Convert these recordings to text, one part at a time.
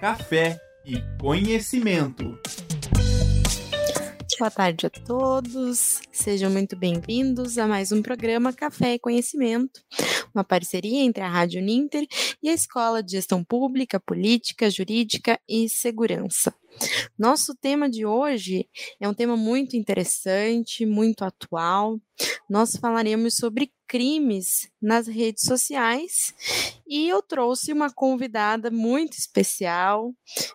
café e conhecimento. Boa tarde a todos, sejam muito bem-vindos a mais um programa Café e Conhecimento, uma parceria entre a Rádio Ninter e a Escola de Gestão Pública, Política, Jurídica e Segurança. Nosso tema de hoje é um tema muito interessante, muito atual. Nós falaremos sobre crimes nas redes sociais e eu trouxe uma convidada muito especial,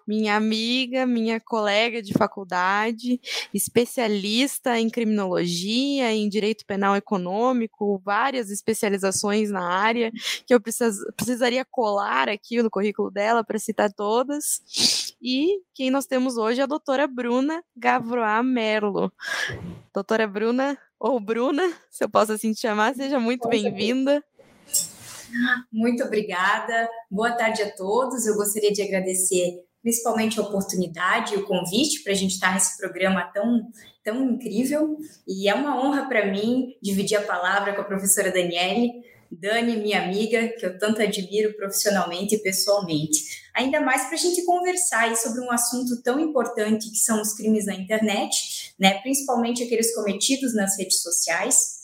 minha amiga, minha colega de faculdade, especialista em criminologia, em direito penal econômico, várias especializações na área que eu precis, precisaria colar aqui no currículo dela para citar todas. E quem nós temos hoje é a doutora Bruna Gavroa Merlo. Doutora Bruna, ou Bruna, se eu posso assim te chamar, seja muito bem-vinda. Muito obrigada. Boa tarde a todos. Eu gostaria de agradecer principalmente a oportunidade e o convite para a gente estar nesse programa tão, tão incrível. E é uma honra para mim dividir a palavra com a professora Daniele. Dani, minha amiga, que eu tanto admiro profissionalmente e pessoalmente. Ainda mais para a gente conversar sobre um assunto tão importante que são os crimes na internet, né? principalmente aqueles cometidos nas redes sociais.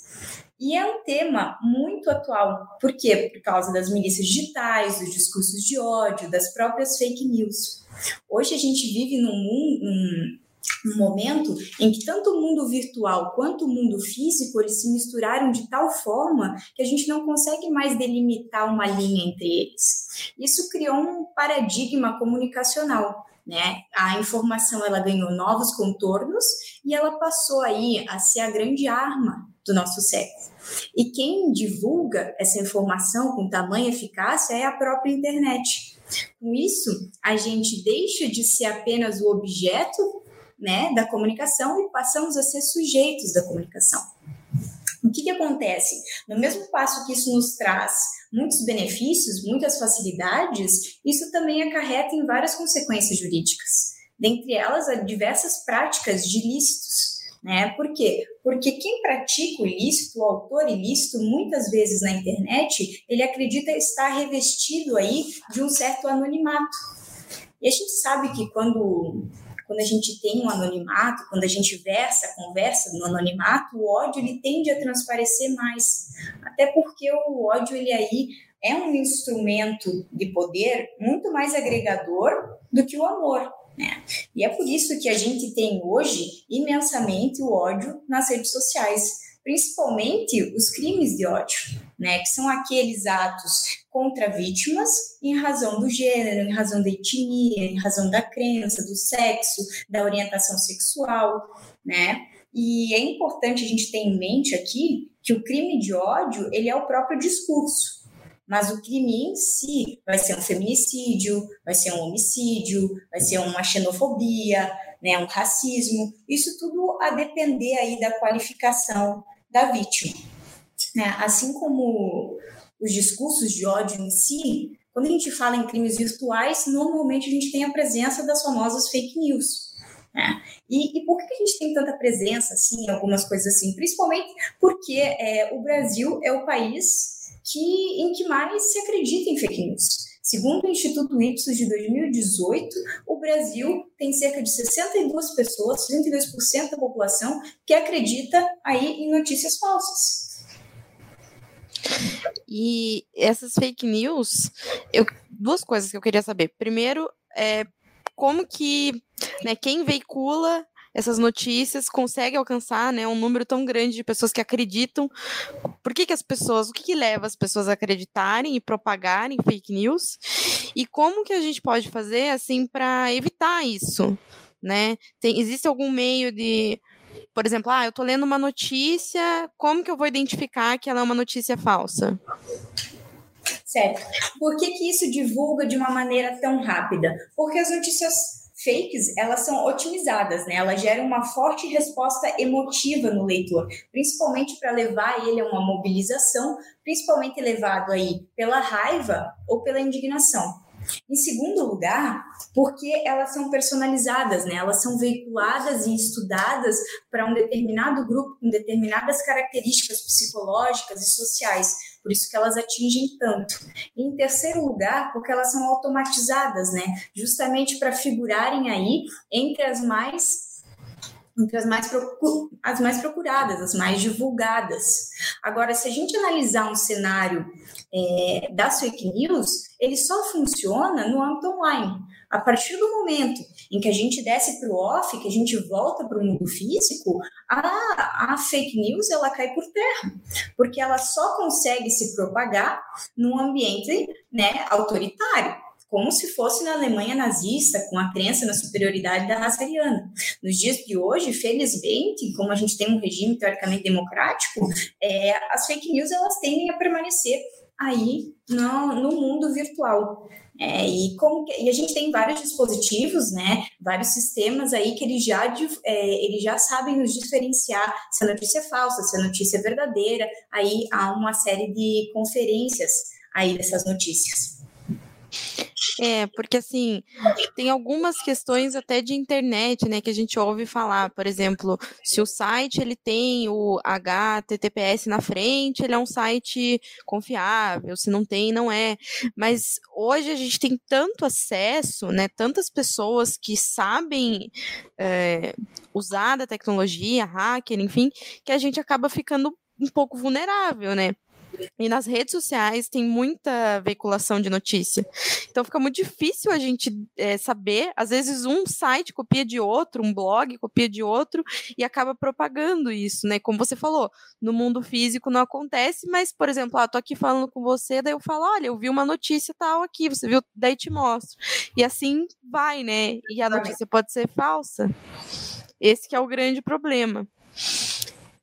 E é um tema muito atual. Por quê? Por causa das milícias digitais, dos discursos de ódio, das próprias fake news. Hoje a gente vive num mundo, um momento em que tanto o mundo virtual quanto o mundo físico eles se misturaram de tal forma que a gente não consegue mais delimitar uma linha entre eles. Isso criou um paradigma comunicacional. Né? A informação ela ganhou novos contornos e ela passou aí a ser a grande arma do nosso século. E quem divulga essa informação com tamanha eficácia é a própria internet. Com isso, a gente deixa de ser apenas o objeto né, da comunicação e passamos a ser sujeitos da comunicação. O que, que acontece? No mesmo passo que isso nos traz muitos benefícios, muitas facilidades, isso também acarreta em várias consequências jurídicas. Dentre elas, há diversas práticas de ilícitos. Né? Por quê? Porque quem pratica o ilícito, o autor ilícito, muitas vezes na internet, ele acredita estar revestido aí de um certo anonimato. E a gente sabe que quando quando a gente tem um anonimato, quando a gente versa, conversa no anonimato, o ódio ele tende a transparecer mais. Até porque o ódio ele aí é um instrumento de poder muito mais agregador do que o amor. Né? E é por isso que a gente tem hoje imensamente o ódio nas redes sociais principalmente os crimes de ódio, né, que são aqueles atos contra vítimas em razão do gênero, em razão da etnia, em razão da crença, do sexo, da orientação sexual, né? E é importante a gente ter em mente aqui que o crime de ódio, ele é o próprio discurso. Mas o crime em si vai ser um feminicídio, vai ser um homicídio, vai ser uma xenofobia, né, um racismo, isso tudo a depender aí da qualificação da vítima. Né? Assim como os discursos de ódio em si, quando a gente fala em crimes virtuais, normalmente a gente tem a presença das famosas fake news. Né? E, e, por que a gente tem tanta presença, assim, algumas coisas assim? Principalmente porque é, o Brasil é o país que, em que mais se acredita em fake news. Segundo o Instituto Ipsos de 2018, o Brasil tem cerca de 62 pessoas, 62% da população, que acredita aí em notícias falsas. E essas fake news, eu, duas coisas que eu queria saber. Primeiro, é, como que né, quem veicula essas notícias consegue alcançar né, um número tão grande de pessoas que acreditam. Por que, que as pessoas, o que, que leva as pessoas a acreditarem e propagarem fake news? E como que a gente pode fazer assim para evitar isso? Né? Tem, existe algum meio de, por exemplo, ah, eu estou lendo uma notícia, como que eu vou identificar que ela é uma notícia falsa? Certo. Por que, que isso divulga de uma maneira tão rápida? Porque as notícias fakes, elas são otimizadas, né? Elas geram uma forte resposta emotiva no leitor, principalmente para levar ele a uma mobilização, principalmente levado aí pela raiva ou pela indignação. Em segundo lugar, porque elas são personalizadas, né? Elas são veiculadas e estudadas para um determinado grupo com determinadas características psicológicas e sociais por isso que elas atingem tanto. E em terceiro lugar, porque elas são automatizadas, né? Justamente para figurarem aí entre as mais entre as mais, as mais procuradas, as mais divulgadas. Agora, se a gente analisar um cenário é, das fake news, ele só funciona no âmbito online. A partir do momento em que a gente desce para o off, que a gente volta para o mundo físico, a, a fake news ela cai por terra, porque ela só consegue se propagar num ambiente né, autoritário como se fosse na Alemanha nazista, com a crença na superioridade da raça ariana. Nos dias de hoje, felizmente, como a gente tem um regime teoricamente democrático, é, as fake news elas tendem a permanecer aí no, no mundo virtual. É, e, como e a gente tem vários dispositivos, né, vários sistemas aí que eles já, é, eles já sabem nos diferenciar se a notícia é falsa, se a notícia é verdadeira. Aí há uma série de conferências aí dessas notícias. É, porque assim, tem algumas questões até de internet, né, que a gente ouve falar, por exemplo, se o site ele tem o HTTPS na frente, ele é um site confiável, se não tem, não é. Mas hoje a gente tem tanto acesso, né, tantas pessoas que sabem é, usar da tecnologia, hacker, enfim, que a gente acaba ficando um pouco vulnerável, né? E nas redes sociais tem muita veiculação de notícia. Então fica muito difícil a gente é, saber. Às vezes um site copia de outro, um blog copia de outro e acaba propagando isso, né? Como você falou, no mundo físico não acontece, mas, por exemplo, ah, tô aqui falando com você, daí eu falo, olha, eu vi uma notícia tal aqui, você viu, daí te mostro. E assim vai, né? E a notícia pode ser falsa. Esse que é o grande problema.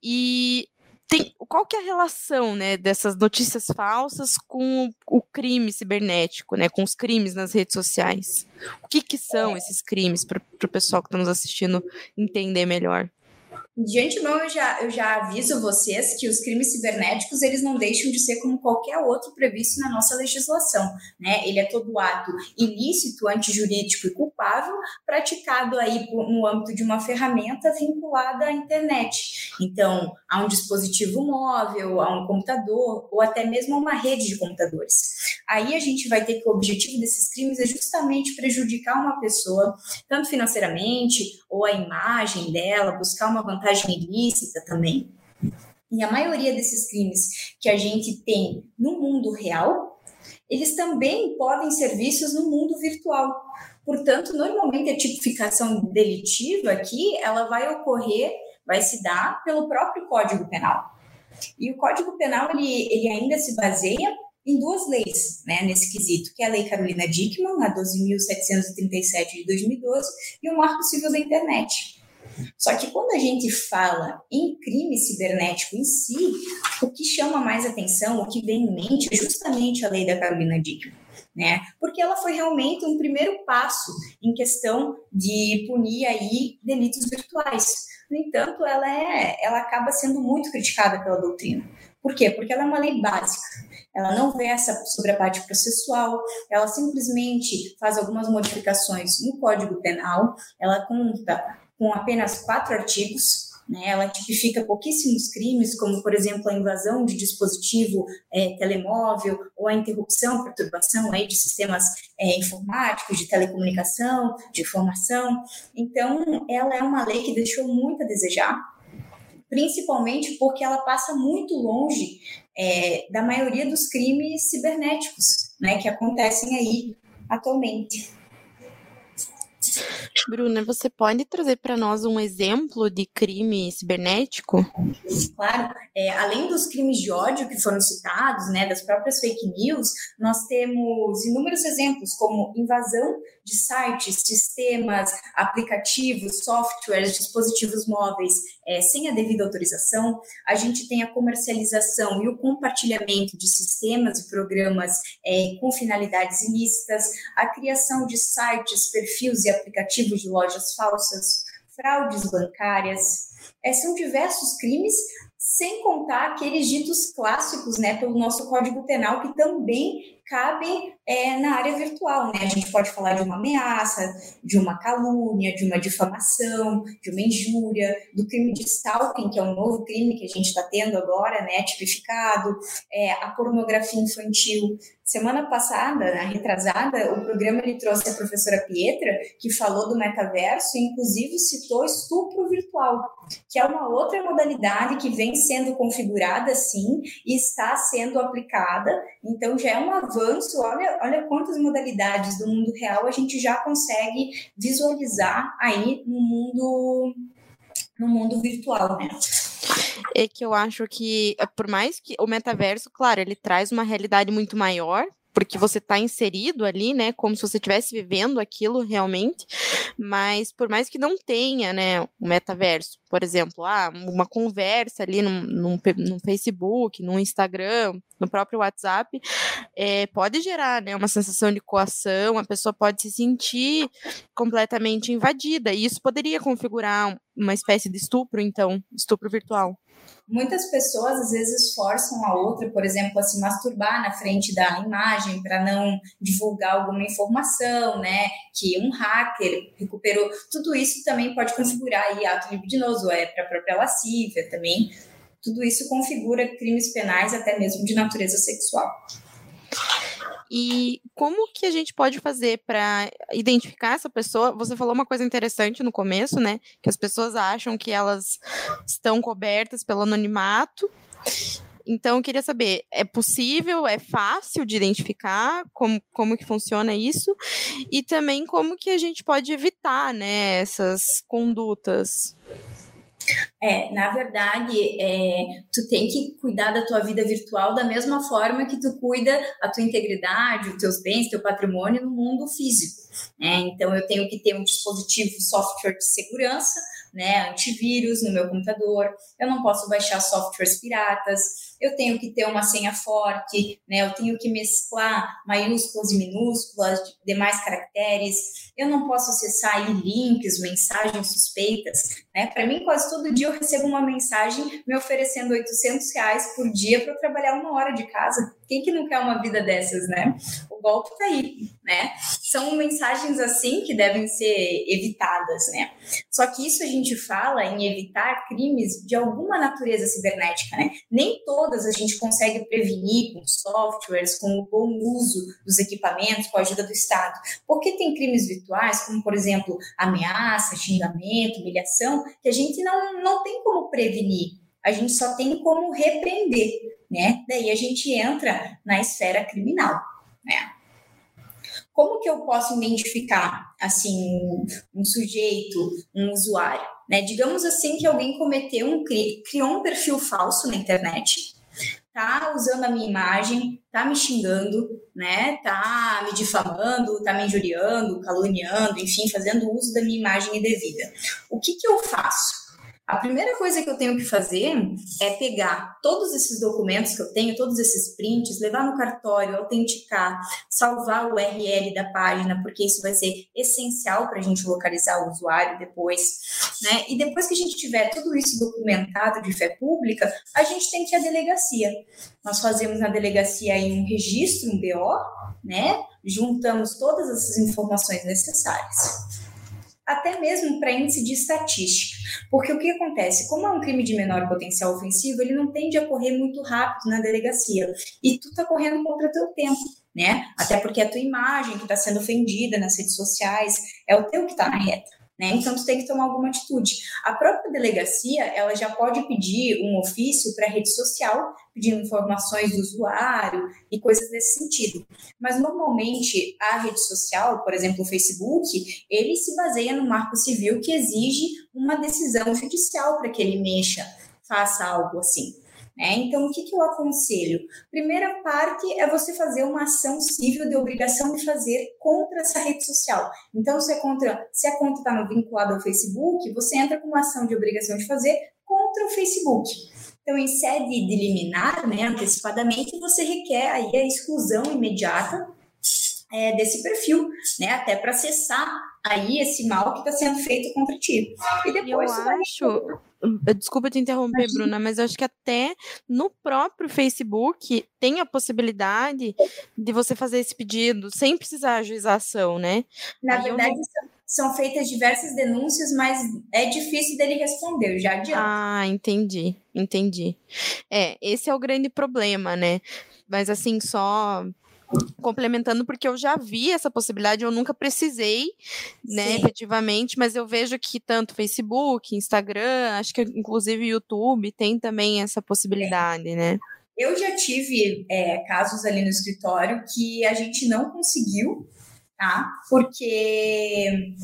E tem, qual que é a relação né, dessas notícias falsas com o, crime cibernético, né, com os crimes nas redes sociais? O que, que são esses crimes para o pessoal que está nos assistindo entender melhor? De antemão, eu já, eu já aviso vocês que os crimes cibernéticos, eles não deixam de ser como qualquer outro previsto na nossa legislação, né? Ele é todo ato ilícito, antijurídico e culpável, praticado aí no âmbito de uma ferramenta vinculada à internet. Então, a um dispositivo móvel, a um computador, ou até mesmo a uma rede de computadores. Aí a gente vai ter que o objetivo desses crimes é justamente prejudicar uma pessoa, tanto financeiramente, ou a imagem dela, buscar uma vantagem ilícita também. E a maioria desses crimes que a gente tem no mundo real, eles também podem ser vistos no mundo virtual. Portanto, normalmente a tipificação delitiva aqui, ela vai ocorrer, vai se dar pelo próprio Código Penal. E o Código Penal, ele, ele ainda se baseia em duas leis, né, nesse quesito, que é a Lei Carolina Dickmann, a 12.737 de 2012, e o Marco Civil da Internet. Só que quando a gente fala em crime cibernético em si, o que chama mais atenção, o que vem em mente é justamente a lei da Carolina Dickmann. Né? Porque ela foi realmente um primeiro passo em questão de punir aí delitos virtuais. No entanto, ela é, ela acaba sendo muito criticada pela doutrina. Por quê? Porque ela é uma lei básica. Ela não versa sobre a parte processual, ela simplesmente faz algumas modificações no Código Penal, ela conta com apenas quatro artigos, né? ela tipifica pouquíssimos crimes, como, por exemplo, a invasão de dispositivo é, telemóvel ou a interrupção, perturbação aí de sistemas é, informáticos, de telecomunicação, de informação. Então, ela é uma lei que deixou muito a desejar, principalmente porque ela passa muito longe é, da maioria dos crimes cibernéticos né, que acontecem aí atualmente. Bruna, você pode trazer para nós um exemplo de crime cibernético? Claro. É, além dos crimes de ódio que foram citados, né, das próprias fake news, nós temos inúmeros exemplos, como invasão de sites, sistemas, aplicativos, softwares, dispositivos móveis é, sem a devida autorização. A gente tem a comercialização e o compartilhamento de sistemas e programas é, com finalidades ilícitas, a criação de sites, perfis e aplicativos de lojas falsas, fraudes bancárias. É, são diversos crimes sem contar aqueles ditos clássicos, né, pelo nosso Código Penal, que também cabem é, na área virtual, né? A gente pode falar de uma ameaça, de uma calúnia, de uma difamação, de uma injúria, do crime de stalking, que é um novo crime que a gente está tendo agora, né? Tipificado, é, a pornografia infantil. Semana passada, na retrasada, o programa ele trouxe a professora Pietra, que falou do metaverso e inclusive citou estupro virtual, que é uma outra modalidade que vem sendo configurada sim e está sendo aplicada. Então já é um avanço. Olha, olha quantas modalidades do mundo real a gente já consegue visualizar aí no mundo no mundo virtual, né? é que eu acho que, por mais que o metaverso, claro, ele traz uma realidade muito maior, porque você está inserido ali, né, como se você estivesse vivendo aquilo realmente, mas por mais que não tenha, né, o metaverso, por exemplo, ah, uma conversa ali no Facebook, no Instagram, no próprio WhatsApp, é, pode gerar, né, uma sensação de coação, a pessoa pode se sentir completamente invadida, e isso poderia configurar uma espécie de estupro, então, estupro virtual. Muitas pessoas às vezes forçam a outra, por exemplo, a se masturbar na frente da imagem para não divulgar alguma informação, né? Que um hacker recuperou. Tudo isso também pode configurar aí ato libidinoso, é para a própria lascívia também. Tudo isso configura crimes penais até mesmo de natureza sexual. E como que a gente pode fazer para identificar essa pessoa? Você falou uma coisa interessante no começo, né? Que as pessoas acham que elas estão cobertas pelo anonimato. Então, eu queria saber, é possível, é fácil de identificar como, como que funciona isso? E também como que a gente pode evitar, né, essas condutas? É, na verdade, é, tu tem que cuidar da tua vida virtual da mesma forma que tu cuida a tua integridade, os teus bens, teu patrimônio no mundo físico. Né? Então, eu tenho que ter um dispositivo software de segurança, né, antivírus no meu computador, eu não posso baixar softwares piratas, eu tenho que ter uma senha forte, né, eu tenho que mesclar maiúsculas e minúsculas, demais caracteres, eu não posso acessar links, mensagens suspeitas, né, para mim quase todo dia eu recebo uma mensagem me oferecendo 800 reais por dia para eu trabalhar uma hora de casa, quem que não quer uma vida dessas, né? O golpe tá aí, né? São mensagens assim que devem ser evitadas, né? Só que isso a gente fala em evitar crimes de alguma natureza cibernética, né? Nem todas a gente consegue prevenir com softwares, com o bom uso dos equipamentos, com a ajuda do Estado. Porque tem crimes virtuais, como por exemplo, ameaça, xingamento, humilhação, que a gente não, não tem como prevenir a gente só tem como repreender, né? Daí a gente entra na esfera criminal, né? Como que eu posso identificar, assim, um sujeito, um usuário, né? Digamos assim que alguém cometeu um crime, criou um perfil falso na internet, tá usando a minha imagem, tá me xingando, né? Tá me difamando, tá me injuriando, caluniando, enfim, fazendo uso da minha imagem indevida. O que que eu faço? A primeira coisa que eu tenho que fazer é pegar todos esses documentos que eu tenho, todos esses prints, levar no cartório, autenticar, salvar o URL da página, porque isso vai ser essencial para a gente localizar o usuário depois, né? E depois que a gente tiver tudo isso documentado de fé pública, a gente tem que ir à delegacia. Nós fazemos na delegacia aí um registro, um BO, né? Juntamos todas essas informações necessárias até mesmo para índice de estatística. Porque o que acontece? Como é um crime de menor potencial ofensivo, ele não tende a correr muito rápido na delegacia. E tu tá correndo contra teu tempo, né? Até porque a tua imagem que está sendo ofendida nas redes sociais é o teu que está na reta. Né? Então, tu tem que tomar alguma atitude. A própria delegacia, ela já pode pedir um ofício para a rede social, pedindo informações do usuário e coisas desse sentido. Mas, normalmente, a rede social, por exemplo, o Facebook, ele se baseia no marco civil que exige uma decisão judicial para que ele mexa, faça algo assim. Né? Então, o que, que eu aconselho? Primeira parte é você fazer uma ação civil de obrigação de fazer contra essa rede social. Então, se, é contra, se a conta está vinculada ao Facebook, você entra com uma ação de obrigação de fazer contra o Facebook. Então, em sede de liminar, né, antecipadamente, você requer aí a exclusão imediata é, desse perfil, né? Até para acessar aí esse mal que está sendo feito contra ti. E depois eu acho. Desculpa te interromper, Bruna, mas eu acho que até no próprio Facebook tem a possibilidade de você fazer esse pedido sem precisar ajuização, né? Na aí verdade, não... são feitas diversas denúncias, mas é difícil dele responder, já adianto. Ah, entendi, entendi. É, esse é o grande problema, né? Mas assim, só complementando porque eu já vi essa possibilidade, eu nunca precisei, né, Sim. efetivamente, mas eu vejo que tanto Facebook, Instagram, acho que inclusive YouTube tem também essa possibilidade, é. né? Eu já tive é, casos ali no escritório que a gente não conseguiu tá? Porque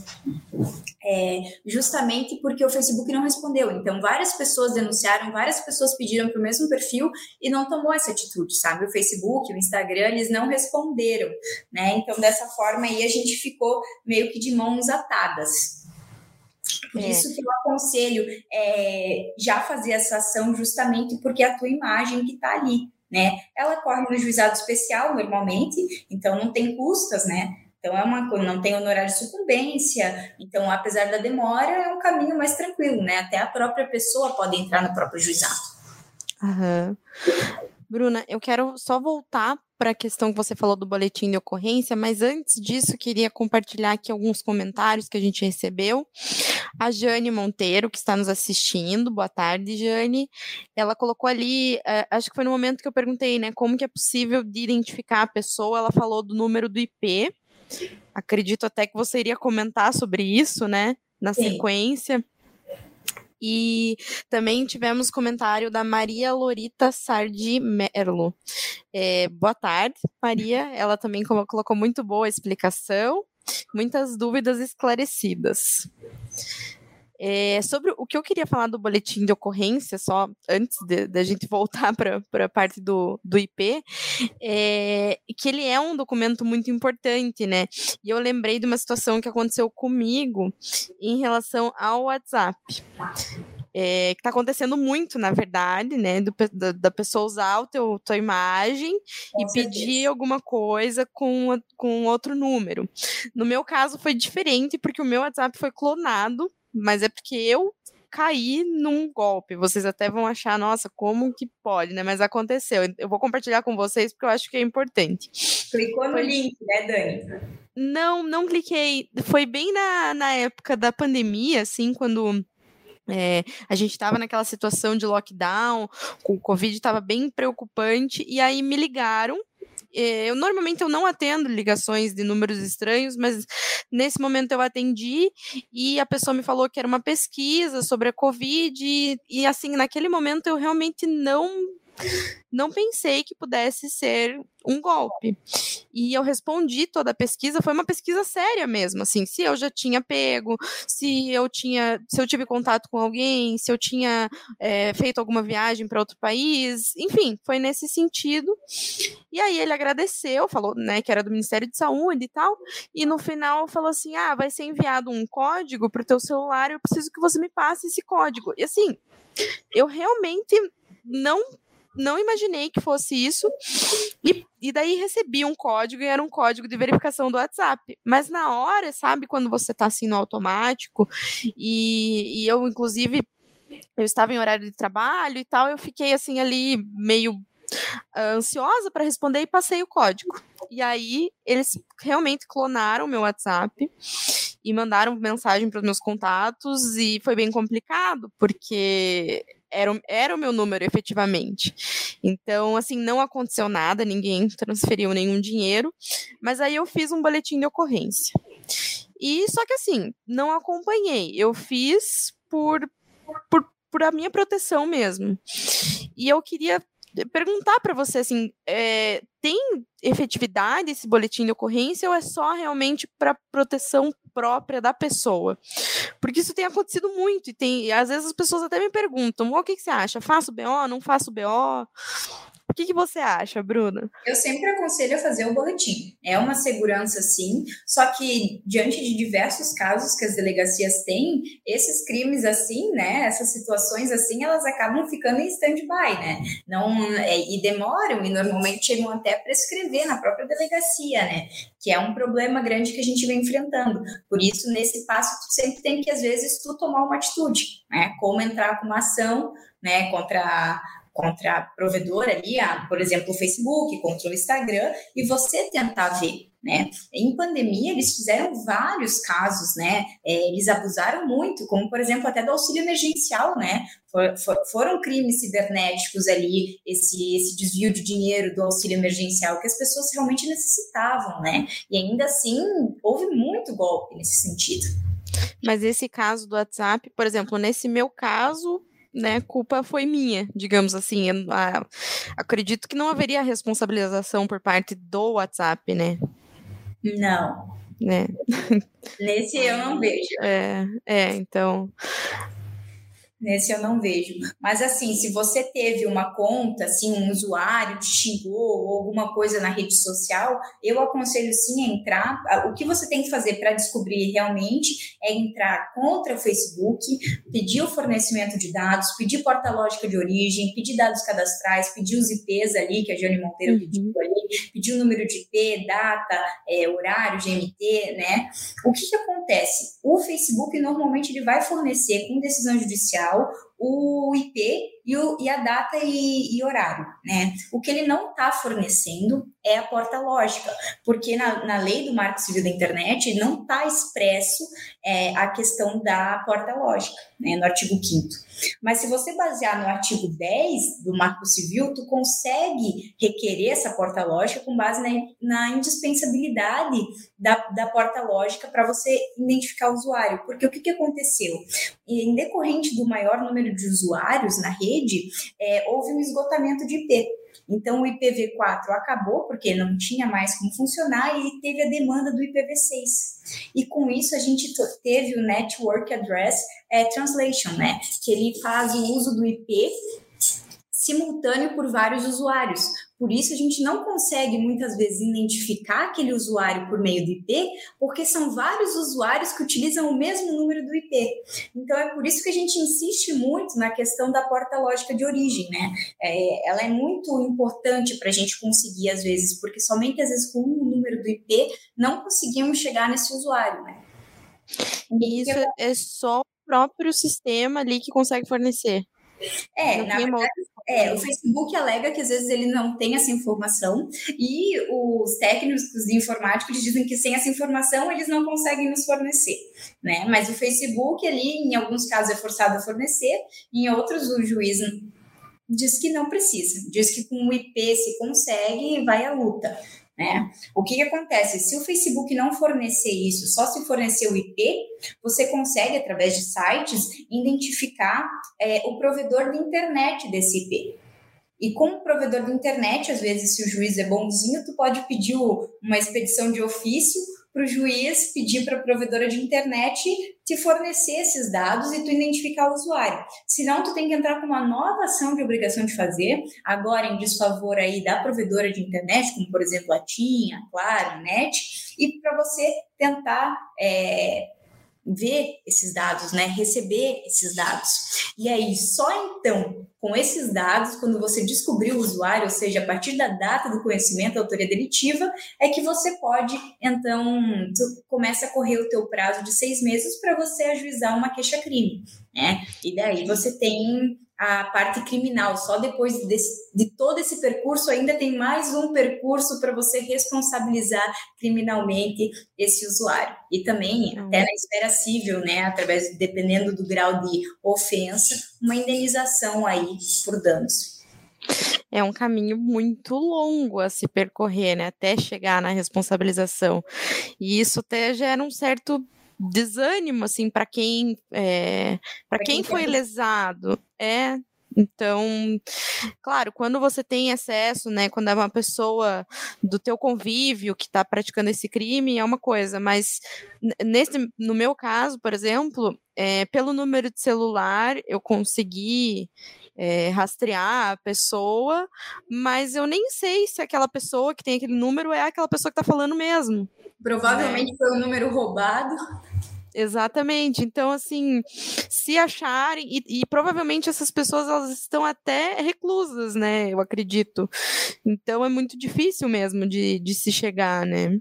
é, justamente porque o Facebook não respondeu. Então, várias pessoas denunciaram, várias pessoas pediram para o mesmo perfil e não tomou essa atitude, sabe? O Facebook, o Instagram, eles não responderam, né? Então, dessa forma aí, a gente ficou meio que de mãos atadas. Por é. isso que eu aconselho é, já fazer essa ação justamente porque é a tua imagem que está ali, né? Ela corre no juizado especial normalmente, então não tem custas, né? Então, é uma coisa, não tem honorário de sucumbência. Então, apesar da demora, é um caminho mais tranquilo, né? Até a própria pessoa pode entrar no próprio juizado. Aham. Bruna, eu quero só voltar para a questão que você falou do boletim de ocorrência, mas antes disso, queria compartilhar aqui alguns comentários que a gente recebeu. A Jane Monteiro, que está nos assistindo, boa tarde, Jane. Ela colocou ali, é, acho que foi no momento que eu perguntei, né, como que é possível de identificar a pessoa, ela falou do número do IP, Acredito até que você iria comentar sobre isso, né? Na sequência. E também tivemos comentário da Maria Lorita Sardi Merlo. É, boa tarde, Maria. Ela também colocou muito boa explicação, muitas dúvidas esclarecidas. É, sobre o que eu queria falar do boletim de ocorrência, só antes da gente voltar para a parte do, do IP, é que ele é um documento muito importante, né? E eu lembrei de uma situação que aconteceu comigo em relação ao WhatsApp. É, que está acontecendo muito, na verdade, né? Do, da, da, pessoa usar o teu, tua imagem com e certeza. pedir alguma coisa com, com outro número. No meu caso foi diferente, porque o meu WhatsApp foi clonado mas é porque eu caí num golpe. Vocês até vão achar, nossa, como que pode, né? Mas aconteceu. Eu vou compartilhar com vocês porque eu acho que é importante. Clicou no Foi... link, né, Dani? Não, não cliquei. Foi bem na, na época da pandemia, assim, quando. É, a gente estava naquela situação de lockdown, o Covid estava bem preocupante, e aí me ligaram eu normalmente eu não atendo ligações de números estranhos, mas nesse momento eu atendi e a pessoa me falou que era uma pesquisa sobre a Covid e, e assim, naquele momento eu realmente não não pensei que pudesse ser um golpe. E eu respondi toda a pesquisa, foi uma pesquisa séria mesmo, assim, se eu já tinha pego, se eu tinha, se eu tive contato com alguém, se eu tinha é, feito alguma viagem para outro país, enfim, foi nesse sentido. E aí ele agradeceu, falou, né, que era do Ministério de Saúde e tal, e no final falou assim: "Ah, vai ser enviado um código para o teu celular, eu preciso que você me passe esse código". E assim, eu realmente não não imaginei que fosse isso. E, e daí recebi um código e era um código de verificação do WhatsApp. Mas na hora, sabe, quando você tá assim no automático, e, e eu, inclusive, eu estava em horário de trabalho e tal, eu fiquei assim ali meio ansiosa para responder e passei o código. E aí eles realmente clonaram meu WhatsApp e mandaram mensagem para os meus contatos e foi bem complicado porque era, era o meu número efetivamente. Então, assim, não aconteceu nada, ninguém transferiu nenhum dinheiro, mas aí eu fiz um boletim de ocorrência. E só que assim, não acompanhei, eu fiz por, por, por a minha proteção mesmo. E eu queria perguntar para você assim, é, tem efetividade esse boletim de ocorrência ou é só realmente para proteção própria da pessoa? Porque isso tem acontecido muito e tem, às vezes as pessoas até me perguntam: "O que, que você acha? Faço BO? Não faço BO?" O que, que você acha, Bruna? Eu sempre aconselho a fazer o boletim. É uma segurança, sim, só que diante de diversos casos que as delegacias têm, esses crimes assim, né, essas situações assim, elas acabam ficando em stand-by, né? Não, é, e demoram, e normalmente chegam até a prescrever na própria delegacia, né? Que é um problema grande que a gente vem enfrentando. Por isso, nesse passo, tu sempre tem que, às vezes, tu tomar uma atitude, né? Como entrar com uma ação, né, contra contra a provedora ali, a, por exemplo, o Facebook, contra o Instagram, e você tentar ver, né? Em pandemia, eles fizeram vários casos, né? É, eles abusaram muito, como, por exemplo, até do auxílio emergencial, né? For, for, foram crimes cibernéticos ali, esse, esse desvio de dinheiro do auxílio emergencial que as pessoas realmente necessitavam, né? E ainda assim, houve muito golpe nesse sentido. Mas esse caso do WhatsApp, por exemplo, nesse meu caso, né, culpa foi minha, digamos assim. Eu, a, acredito que não haveria responsabilização por parte do WhatsApp, né? Não. Né? Nesse eu não vejo. É, é, então. Nesse eu não vejo. Mas assim, se você teve uma conta, assim, um usuário te xingou ou alguma coisa na rede social, eu aconselho sim a entrar. O que você tem que fazer para descobrir realmente é entrar contra o Facebook, pedir o fornecimento de dados, pedir porta lógica de origem, pedir dados cadastrais, pedir os IPs ali, que a Jane Monteiro uhum. pediu ali, pedir o número de IP, data, é, horário, GMT, né? O que, que acontece? O Facebook normalmente ele vai fornecer com decisão judicial social o IP e, o, e a data e, e, horário, né? O que ele não está fornecendo é a porta lógica, porque na, na lei do Marco Civil da Internet não está expresso é, a questão da porta lógica, né, no artigo 5 Mas se você basear no artigo 10 do Marco Civil, tu consegue requerer essa porta lógica com base na, na indispensabilidade da, da porta lógica para você identificar o usuário. Porque o que, que aconteceu? Em decorrente do maior número de usuários na rede, é, houve um esgotamento de IP. Então, o IPv4 acabou porque não tinha mais como funcionar e teve a demanda do IPv6. E com isso, a gente teve o Network Address é, Translation, né? Que ele faz o uso do IP simultâneo por vários usuários. Por isso, a gente não consegue muitas vezes identificar aquele usuário por meio do IP, porque são vários usuários que utilizam o mesmo número do IP. Então, é por isso que a gente insiste muito na questão da porta lógica de origem, né? É, ela é muito importante para a gente conseguir, às vezes, porque somente às vezes com o número do IP não conseguimos chegar nesse usuário, né? Isso é só o próprio sistema ali que consegue fornecer. É, na verdade, é, o Facebook alega que às vezes ele não tem essa informação e os técnicos de informática dizem que sem essa informação eles não conseguem nos fornecer, né? Mas o Facebook ali, em alguns casos, é forçado a fornecer, em outros o juiz diz que não precisa, diz que com o IP se consegue e vai à luta. Né? O que, que acontece? Se o Facebook não fornecer isso, só se fornecer o IP, você consegue, através de sites, identificar é, o provedor de internet desse IP. E com o provedor de internet, às vezes, se o juiz é bonzinho, tu pode pedir uma expedição de ofício para o juiz pedir para a provedora de internet te fornecer esses dados e tu identificar o usuário. Senão, tu tem que entrar com uma nova ação de obrigação de fazer, agora em desfavor aí da provedora de internet, como por exemplo a TIM, a Claro, a NET, e para você tentar é, ver esses dados, né? Receber esses dados. E aí, só então, com esses dados, quando você descobrir o usuário, ou seja, a partir da data do conhecimento da autoria delitiva, é que você pode, então, começa a correr o teu prazo de seis meses para você ajuizar uma queixa-crime, né? E daí você tem a parte criminal. Só depois desse, de todo esse percurso, ainda tem mais um percurso para você responsabilizar criminalmente esse usuário. E também, uhum. até na esfera civil, né, através, dependendo do grau de ofensa, uma indenização aí por danos. É um caminho muito longo a se percorrer, né, até chegar na responsabilização. E isso até gera um certo desânimo assim para quem é, para quem, quem foi lesado é Então, claro, quando você tem excesso, né, quando é uma pessoa do teu convívio que está praticando esse crime, é uma coisa, mas nesse, no meu caso, por exemplo, é, pelo número de celular, eu consegui é, rastrear a pessoa, mas eu nem sei se aquela pessoa que tem aquele número é aquela pessoa que está falando mesmo. Provavelmente né? foi um número roubado. Exatamente. Então, assim, se acharem, e, e, provavelmente essas pessoas elas estão até reclusas, né? Eu acredito. Então é muito difícil mesmo de, de se chegar, né?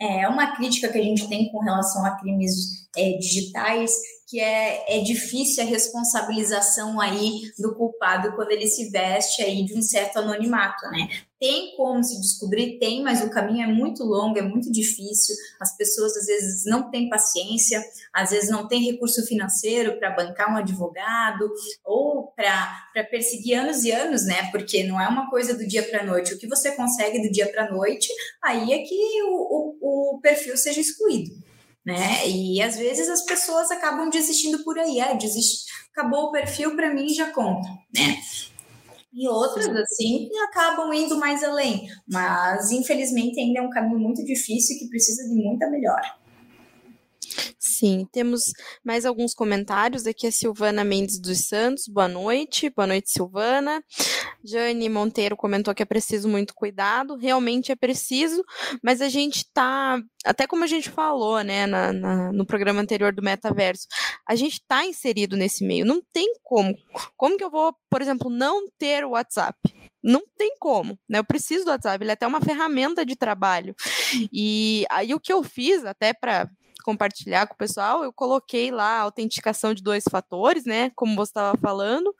É uma crítica que a gente tem com relação a crimes é, digitais que é, é difícil a responsabilização aí do culpado quando ele se veste aí de um certo anonimato, né? Tem como se descobrir? Tem, mas o caminho é muito longo, é muito difícil. As pessoas às vezes não têm paciência, às vezes não têm recurso financeiro para bancar um advogado ou para perseguir anos e anos, né? Porque não é uma coisa do dia para a noite. O que você consegue do dia para a noite, aí é que o, o, o perfil seja excluído né? E às vezes as pessoas acabam desistindo por aí, ah, desist... acabou o perfil para mim já conta, né? E outras, assim, acabam indo mais além. Mas, infelizmente, ainda é um caminho muito difícil que precisa de muita melhora. Sim, temos mais alguns comentários. Aqui a Silvana Mendes dos Santos, boa noite. Boa noite, Silvana. Jane Monteiro comentou que é preciso muito cuidado. Realmente é preciso, mas a gente tá, até como a gente falou, né, na, na, no programa anterior do Metaverso, a gente está inserido nesse meio. Não tem como. Como que eu vou, por exemplo, não ter o WhatsApp? não tem como, né? Eu preciso do WhatsApp, ele é até uma ferramenta de trabalho. E aí o que eu fiz, até para compartilhar com o pessoal, eu coloquei lá a autenticação de dois fatores, né? Como você estava falando.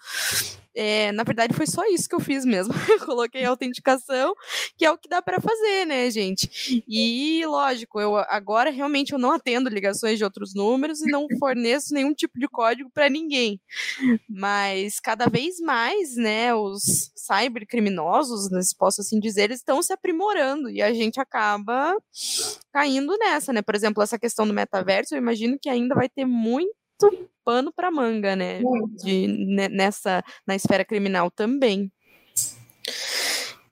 É, na verdade, foi só isso que eu fiz mesmo. Eu coloquei a autenticação, que é o que dá para fazer, né, gente? E, lógico, eu agora realmente eu não atendo ligações de outros números e não forneço nenhum tipo de código para ninguém. Mas cada vez mais, né, os cybercriminosos, né, se posso assim dizer, eles estão se aprimorando e a gente acaba caindo nessa, né? Por exemplo, essa questão do metaverso, eu imagino que ainda vai ter muito pano para manga, né? De, nessa na esfera criminal também.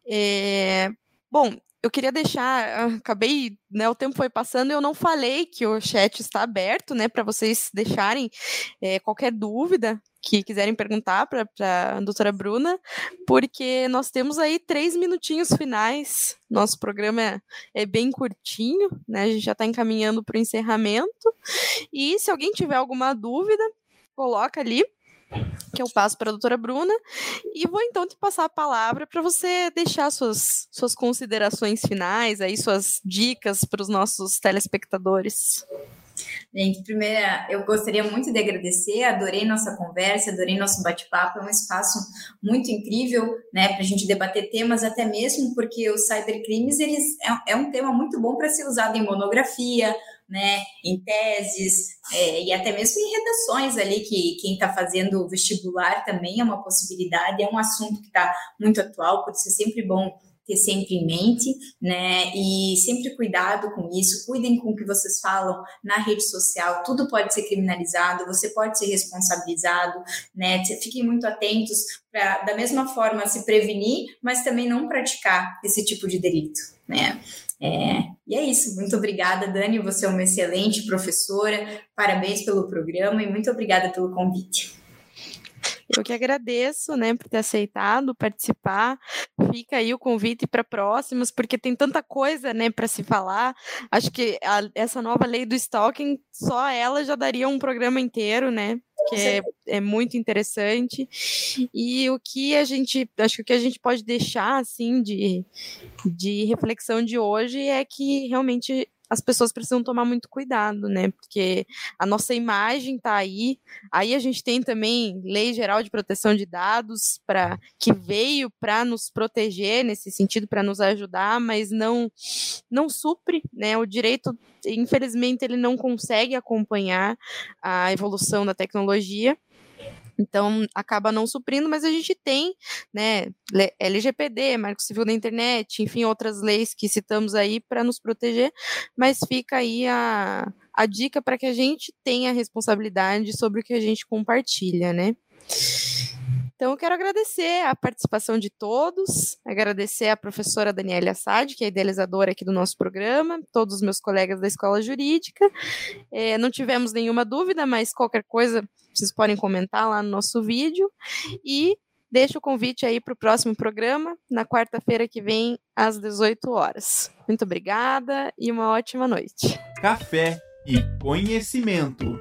É, bom, eu queria deixar, acabei, né, o tempo foi passando eu não falei que o chat está aberto, né, para vocês deixarem é, qualquer dúvida que quiserem perguntar para a doutora Bruna, porque nós temos aí três minutinhos finais. Nosso programa é, é bem curtinho, né? A gente já está encaminhando para o encerramento. E se alguém tiver alguma dúvida, coloca ali que eu passo para a doutora Bruna, e vou então te passar a palavra para você deixar suas, suas considerações finais, aí suas dicas para os nossos telespectadores. Gente, primeiro, eu gostaria muito de agradecer, adorei nossa conversa, adorei nosso bate-papo, é um espaço muito incrível, né, para a gente debater temas, até mesmo porque os cybercrimes, eles, é, é um tema muito bom para ser usado em monografia, né, em teses é, e até mesmo em redações ali, que quem está fazendo vestibular também é uma possibilidade, é um assunto que está muito atual, por isso é sempre bom ter sempre em mente, né? E sempre cuidado com isso, cuidem com o que vocês falam na rede social, tudo pode ser criminalizado, você pode ser responsabilizado, né? Fiquem muito atentos para, da mesma forma, se prevenir, mas também não praticar esse tipo de delito, né? É, e é isso. Muito obrigada, Dani. Você é uma excelente professora. Parabéns pelo programa e muito obrigada pelo convite. Eu que agradeço, né, por ter aceitado participar. Fica aí o convite para próximos, porque tem tanta coisa, né, para se falar. Acho que a, essa nova lei do stalking, só ela já daria um programa inteiro, né? Que é, é, muito interessante. E o que a gente, acho que o que a gente pode deixar, assim, de, de reflexão de hoje é que realmente as pessoas precisam tomar muito cuidado, né? Porque a nossa imagem está aí. Aí a gente tem também Lei Geral de Proteção de Dados para que veio para nos proteger nesse sentido, para nos ajudar, mas não não supre, né? O direito, infelizmente, ele não consegue acompanhar a evolução da tecnologia. Então, acaba não suprindo, mas a gente tem, né, LGPD, Marco Civil da Internet, enfim, outras leis que citamos aí para nos proteger, mas fica aí a, a dica para que a gente tenha responsabilidade sobre o que a gente compartilha, né? Então, eu quero agradecer a participação de todos, agradecer a professora Daniela Assad, que é idealizadora aqui do nosso programa, todos os meus colegas da Escola Jurídica. É, não tivemos nenhuma dúvida, mas qualquer coisa vocês podem comentar lá no nosso vídeo. E deixo o convite aí para o próximo programa, na quarta-feira que vem, às 18 horas. Muito obrigada e uma ótima noite. Café e conhecimento.